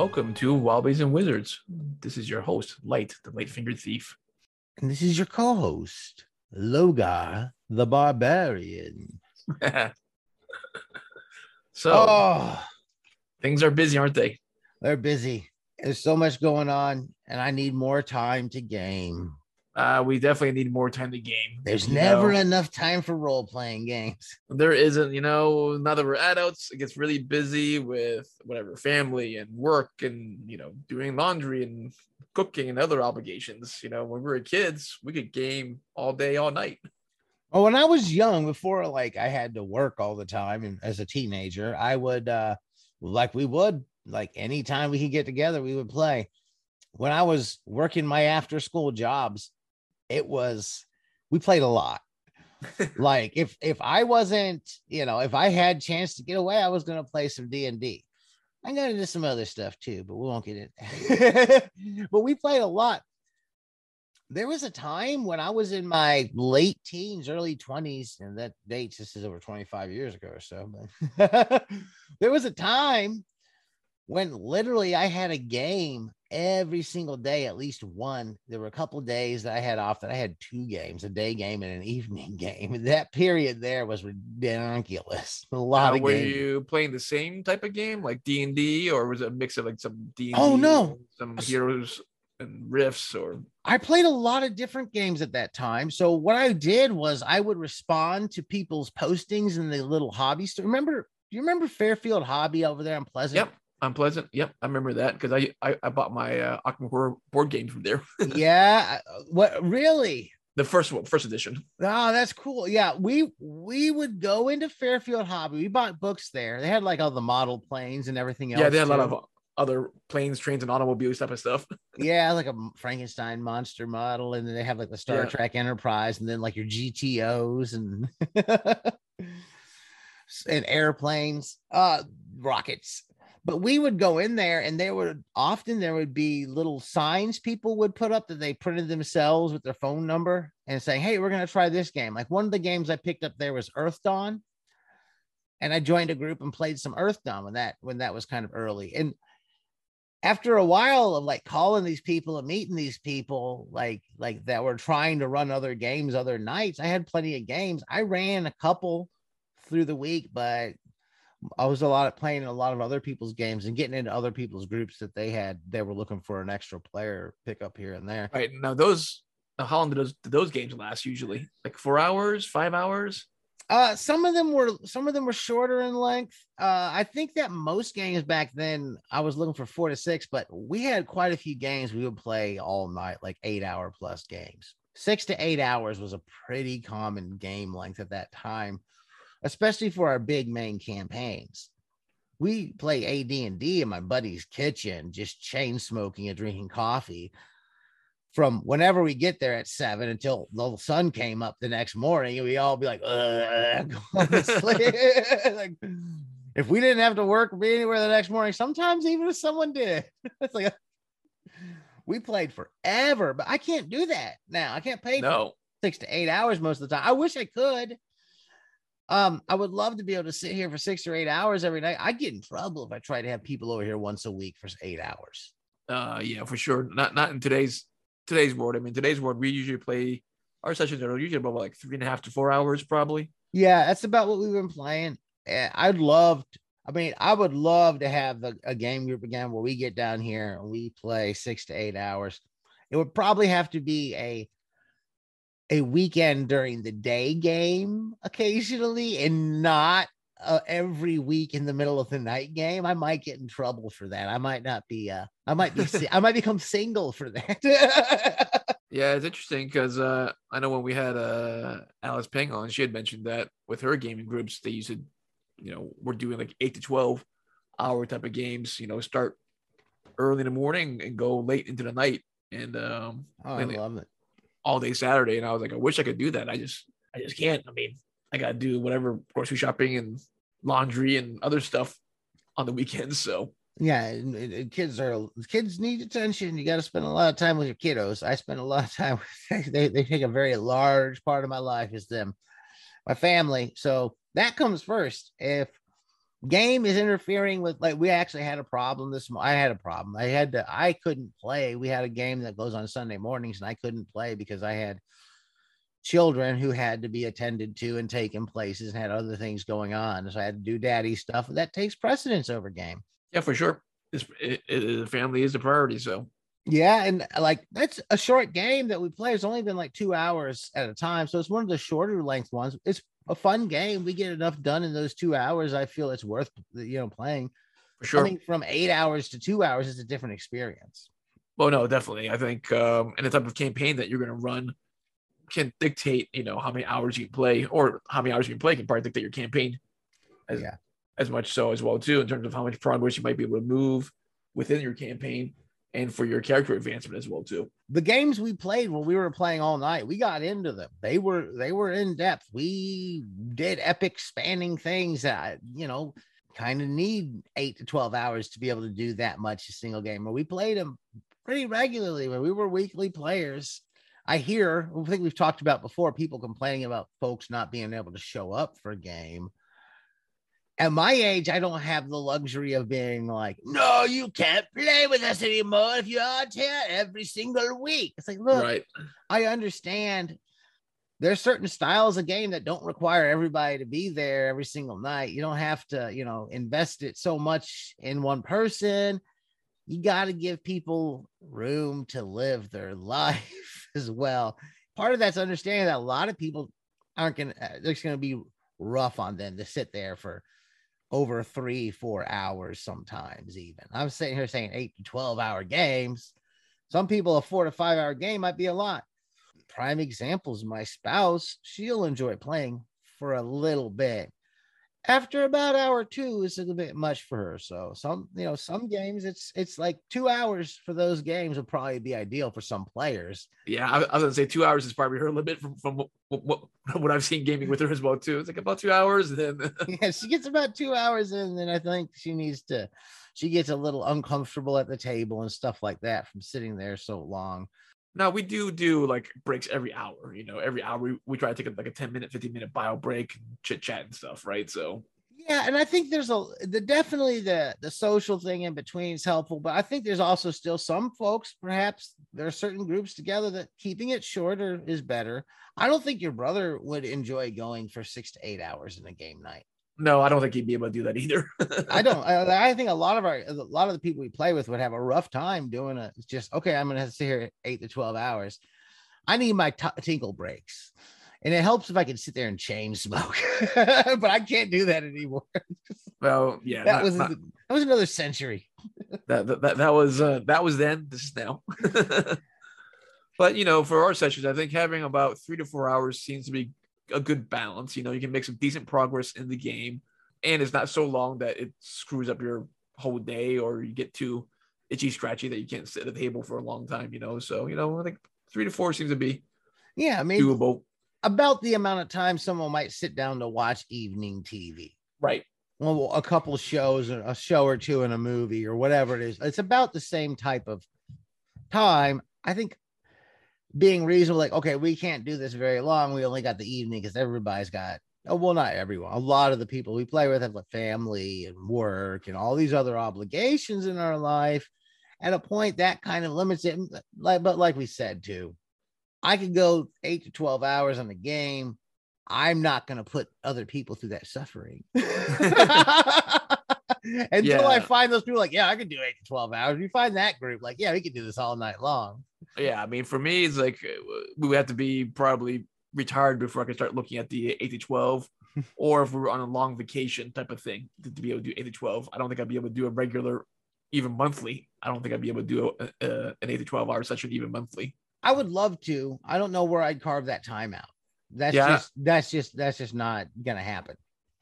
welcome to Wobblies and Wizards. This is your host, Light, the Light Fingered Thief. And this is your co-host, Logar the Barbarian. so Oh, things are busy, aren't they? they're busy. There's so much going on, and I need more time to game. Uh, we definitely need more time to game. There's never know? enough time for role-playing games. there isn't, you know, now that we're adults, it gets really busy with whatever family and work and you know, doing laundry and cooking and other obligations. You know, when we were kids, we could game all day, all night. Well, when I was young, before like I had to work all the time, and as a teenager, I would uh like we would like anytime we could get together, we would play. When I was working my after-school jobs, it was we played a lot. like if if I wasn't, you know, if I had chance to get away, I was gonna play some D and D. I got into some other stuff too, but we won't get it. but we played a lot there was a time when I was in my late teens, early 20s, and that dates this is over 25 years ago or so. But there was a time when literally I had a game every single day, at least one. There were a couple days that I had off that I had two games, a day game and an evening game. And that period there was ridiculous. A lot Uh, of were games. you playing the same type of game like D and D, or was it a mix of like some D? Oh, no. some heroes and Rifts, or I played a lot of different games at that time. So what I did was I would respond to people's postings in the little hobby store. Remember, do you remember Fairfield Hobby over there in Pleasant? Yep. Unpleasant. Yep, I remember that because I, I I bought my uh, Arkham Horror board game from there. yeah. What really? the first one, first edition. Oh, that's cool. Yeah, we we would go into Fairfield Hobby. We bought books there. They had like all the model planes and everything else. yeah, they had a lot of other planes, trains, and automobiles type of stuff. yeah, like a Frankenstein monster model, and then they have like the Star Yeah. Trek Enterprise, and then like your GTOs and and airplanes, uh, rockets. But we would go in there, and there would often there would be little signs people would put up that they printed themselves with their phone number and saying, "Hey, we're gonna try this game." Like one of the games I picked up there was Earthdawn, and I joined a group and played some Earthdawn when that when that was kind of early and after a while of like calling these people and meeting these people like like that were trying to run other games other nights i had plenty of games i ran a couple through the week but i was a lot of playing a lot of other people's games and getting into other people's groups that they had they were looking for an extra player pick up here and there Right now, those now, how long did those did those games last? Usually, like four hours, five hours. Uh, some of them were some of them were shorter in length. Uh, I think that most games back then I was looking for four to six, but we had quite a few games we would play all night, like eight hour plus games. Six to eight hours was a pretty common game length at that time, especially for our big main campaigns. We play AD and D in my buddy's kitchen, just chain smoking and drinking coffee from whenever we get there at seven until the sun came up the next morning, and we all be like, "Ugh," to sleep. like, if we didn't have to work or be anywhere the next morning, sometimes even if someone did, it's like we played forever, but I can't do that now. I can't play No, six to eight hours most of the time. I wish I could. Um, I would love to be able to sit here for six or eight hours every night. I'd get in trouble if I tried to have people over here once a week for eight hours. uh, yeah, for sure. Not not in today's today's world. I mean, today's world, we usually play our sessions are usually about like three and a half to four hours, probably. Yeah, that's about what we've been playing. Eh, I'd love, to, I mean, I would love to have the, a game group again where we get down here and we play six to eight hours. It would probably have to be a a weekend during the day game occasionally, and not uh, every week in the middle of the night game. I might get in trouble for that. I might not be. Uh, I might be. I might become single for that. Yeah, it's interesting because uh, I know when we had uh, Alice Peng on, she had mentioned that with her gaming groups, they used to, you know, we're doing like eight to 12 hour type of games, you know, start early in the morning and go late into the night and um, oh, I love it. All day Saturday. And I was like, I wish I could do that. I just, I just can't. I mean, I got to do whatever grocery shopping and laundry and other stuff on the weekends. So Yeah, kids are kids need attention. You got to spend a lot of time with your kiddos. I spend a lot of time with they they take a very large part of my life is them, my family. So that comes first. If game is interfering with like we actually had a problem this i had a problem. I had to i couldn't play. We had a game that goes on sunday mornings and i couldn't play because i had children who had to be attended to and taken places and had other things going on. So i had to do daddy stuff. That takes precedence over game. Yeah, for sure. It's, it, it, the family is the priority. So. Yeah and uh, like that's a short game that we play. It's only been like two hours at a time so it's one of the shorter length ones. It's a fun game we get enough done in those two hours i feel it's worth you know playing for sure. Think from eight hours to two hours is a different experience. Well, no, definitely. I think um, and the type of campaign that you're going to run can dictate, you know, how many hours you can play, or how many hours you can play can probably dictate your campaign. As, Yeah. As much so as well too, in terms of how much progress you might be able to move within your campaign, and for your character advancement as well too. The games we played when we were playing all night, we got into them. They were they were in depth. We did epic spanning things that you know kind of need eight to twelve hours to be able to do that much a single game. But we played them pretty regularly when we were weekly players. I hear, I think we've talked about before, people complaining about folks not being able to show up for a game. At my age, I don't have the luxury of being like, no, you can't play with us anymore if you aren't here every single week. It's like, look, right. I understand there's certain styles of game that don't require everybody to be there every single night. You don't have to, you know, invest it so much in one person. You got to give people room to live their life as well. Part of that's understanding that a lot of people aren't going uh, to, it's going to be rough on them to sit there for over three, four hours sometimes, even. I'm sitting here saying eight to 12 hour games. Some people, a four to five hour game might be a lot prime examples my spouse she'll enjoy playing for a little bit after about hour two it's a little bit much for her so some you know some games it's it's like two hours for those games would probably be ideal for some players Yeah, I, I was gonna say two hours is probably her limit from from what, what, what I've seen gaming with her as well too. It's like about two hours, and then yeah she gets about two hours in and then i think she needs to she gets a little uncomfortable at the table and stuff like that from sitting there so long now we do do like breaks every hour. You know, every hour we, we try to take like a ten minute, fifteen minute bio break, chit chat and stuff, right? So Yeah, and I think there's a the definitely the the social thing in between is helpful, but I think there's also still some folks, perhaps there are certain groups together that keeping it shorter is better. I don't think your brother would enjoy going for six to eight hours in a game night. No, I don't think he'd be able to do that either. I don't. I, I think a lot of our a lot of the people we play with would have a rough time doing it. It's just okay. I'm gonna have to sit here eight to twelve hours. I need my t- tinkle breaks, and it helps if I can sit there and chain smoke, but I can't do that anymore. well, yeah, that not- was not- that was another century. that, that, that, that was uh, that was then. This is now. but you know, for our sessions, I think having about three to four hours seems to be a good balance. You know, you can make some decent progress in the game, and it's not so long that it screws up your whole day or you get too itchy scratchy that you can't sit at the table for a long time. You know, so you know, I think three to four seems to be Yeah, I mean, doable. about the amount of time someone might sit down to watch evening TV. Right. Well, a couple shows, a show or two in a movie, or whatever it is. It's about the same type of time. I think being reasonable, like, okay, we can't do this very long. We only got the evening because everybody's got, oh, well, not everyone. A lot of the people we play with have a family and work and all these other obligations in our life. At a point, that kind of limits it. Like, but like we said, too, I could go eight to 12 hours on the game. I'm not going to put other people through that suffering. Until I find those people like, yeah, I could do eight to 12 hours. You find that group like, yeah, we could do this all night long. Yeah, I mean, for me, it's like uh, we would have to be probably retired before I could start looking at the eight to twelve, or if we were on a long vacation type of thing to, to be able to do eight to twelve. I don't think I'd be able to do a regular, even monthly. I don't think I'd be able to do a, a, an eight to twelve hour session even monthly. I would love to. I don't know where I'd carve that time out. That's Yeah. just that's just that's just not gonna happen.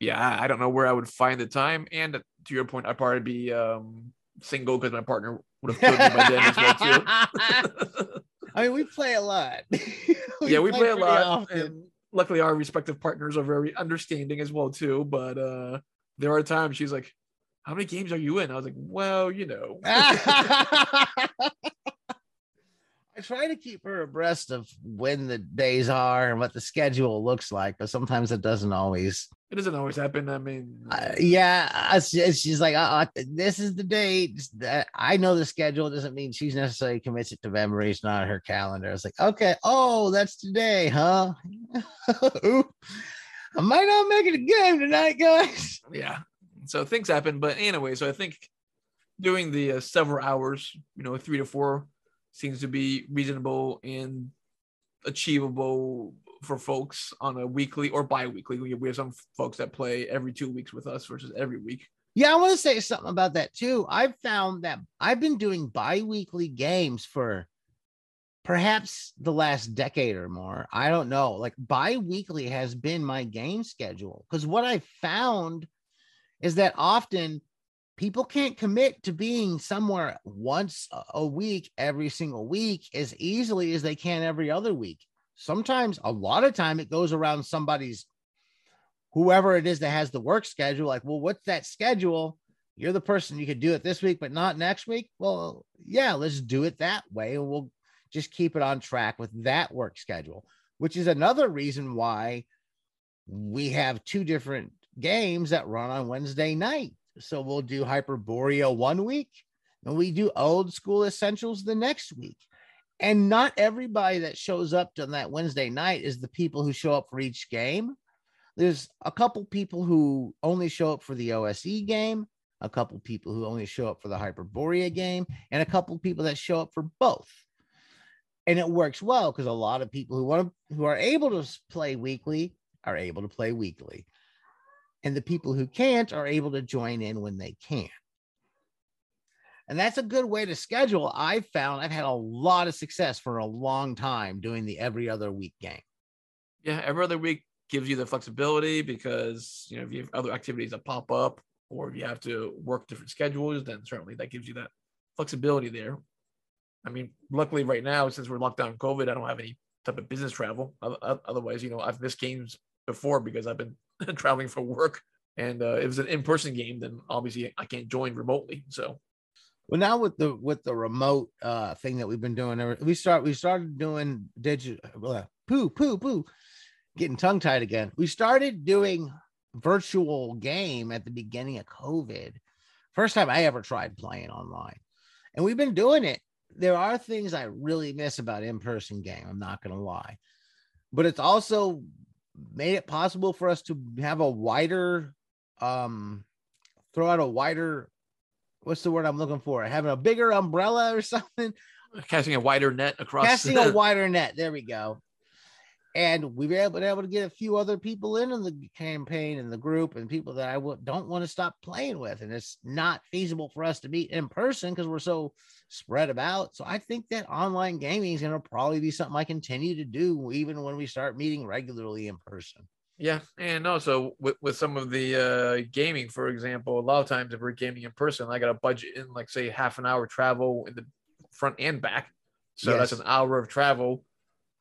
Yeah, I, I don't know where I would find the time. And to your point, I'd probably be um, single because my partner would have killed me by then as well too. I mean, we play a lot. yeah, we play a lot. often. And luckily, our respective partners are very understanding as well too. But uh, there are times she's like, "How many games are you in?" I was like, "Well, you know." I try to keep her abreast of when the days are and what the schedule looks like, but sometimes it doesn't always. It doesn't always happen. I mean, Uh, yeah, it's, it's- she's like, uh, uh, this is the date. That I know the schedule doesn't mean she's necessarily commits it to memory. It's not her calendar. It's like, okay, oh, that's today, huh? I might not make it a game tonight, guys. yeah. So things happen, but anyway, so I think doing the uh, several hours, you know, three to four, seems to be reasonable and achievable for folks on a weekly or bi-weekly. We have some folks that play every two weeks with us versus every week. Yeah, I want to say something about that too. I've found that I've been doing bi-weekly games for perhaps the last decade or more. I don't know. Like bi-weekly has been my game schedule because what I found is that often people can't commit to being somewhere once a- week every single week as easily as they can every other week. Sometimes a lot of time it goes around somebody's whoever it is that has the work schedule, like, well, what's that schedule? You're the person you could do it this week, but not next week. Well, yeah, let's do it that way. And we'll just keep it on track with that work schedule, which is another reason why we have two different games that run on Wednesday night. So we'll do Hyperborea one week and we do old school essentials the next week. And not everybody that shows up on that Wednesday night is the people who show up for each game there's a couple people who only show up for the OSE game, a couple people who only show up for the Hyperborea game, and a couple people that show up for both. And it works well because a lot of people who want to, who are able to play weekly are able to play weekly. And the people who can't are able to join in when they can. And that's a good way to schedule. I've found I've had a lot of success for a long time doing the every other week game. Yeah, every other week gives you the flexibility because you know if you have other activities that pop up or if you have to work different schedules, then certainly that gives you that flexibility there. I mean, luckily right now, since we're locked down in COVID, I don't have any type of business travel. Oth- oth- Otherwise, you know, I've missed games before because I've been traveling for work. And uh, if it's an in-person game, then obviously I can't join remotely. So Well, now with the with the remote uh thing that we've been doing, we start we started doing digital uh, poo poo poo, getting tongue tied again. We started doing virtual game at the beginning of COVID. First time I ever tried playing online, and we've been doing it. There are things I really miss about in person game. I'm not gonna lie, but it's also made it possible for us to have a wider um throw out a wider what's the word I'm looking for? Having a bigger umbrella or something, casting a wider net across. casting a wider net. There we go. And we've been able, able to get a few other people in, in the campaign and the group, and people that I w- don't want to stop playing with. And it's not feasible for us to meet in person because we're so spread about. So I think that online gaming is going to probably be something I continue to do even when we start meeting regularly in person. Yeah, and also with, with some of the uh, gaming, for example, a lot of times if we're gaming in person, I got to budget in like say half an hour travel in the front and back, so that's an hour of travel,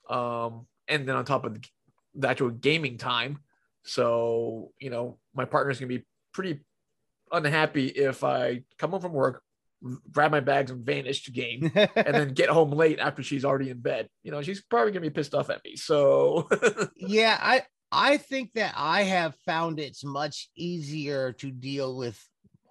um, and then on top of the, the actual gaming time. So you know, my partner's gonna be pretty unhappy if I come home from work, grab my bags and vanish to game, and then get home late after she's already in bed. You know, she's probably gonna be pissed off at me. So yeah i i think that i have found it's much easier to deal with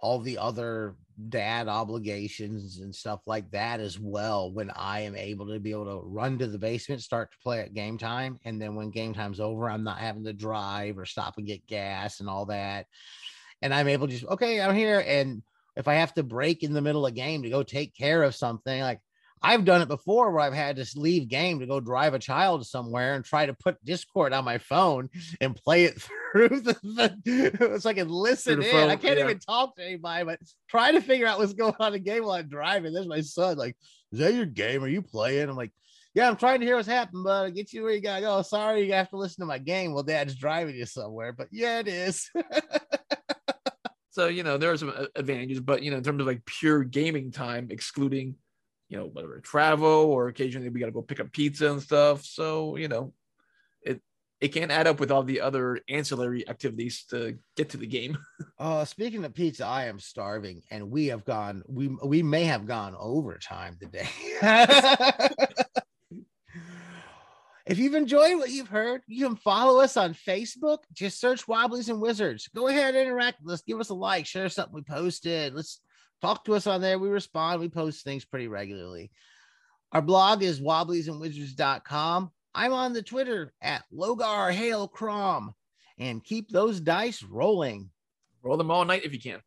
all the other dad obligations and stuff like that as well when i am able to be able to run to the basement start to play at game time and then when game time's over i'm not having to drive or stop and get gas and all that. And i'm able to just okay i'm here and if i have to break in the middle of game to go take care of something like I've done it before where I've had to leave game to go drive a child somewhere and try to put Discord on my phone and play it through the, the so I can listen in. phone, I can't yeah. even talk to anybody, but try to figure out what's going on in the game while I'm driving. There's my son, like, is that your game? Are you playing? I'm like, yeah, I'm trying to hear what's happening, but I'll get you where you gotta go. Sorry, you have to listen to my game while dad's driving you somewhere. But yeah, it is. So you know there are some advantages, but you know in terms of like pure gaming time, excluding you know whether whatever travel or occasionally we got to go pick up pizza and stuff. So you know it it can't add up with all the other ancillary activities to get to the game. Uh, speaking of pizza, I am starving, and we have gone. We we may have gone overtime today. if you've enjoyed what you've heard, you can follow us on Facebook. Just search Wobblies and Wizards. Go ahead and interact Let's Give us a like. Share something we posted. Let's talk to us on there. We respond. We post things pretty regularly. Our blog is wobbliesandwizards.com. I'm on the Twitter at Logar Hale Crom and keep those dice rolling. Roll them all night if you can.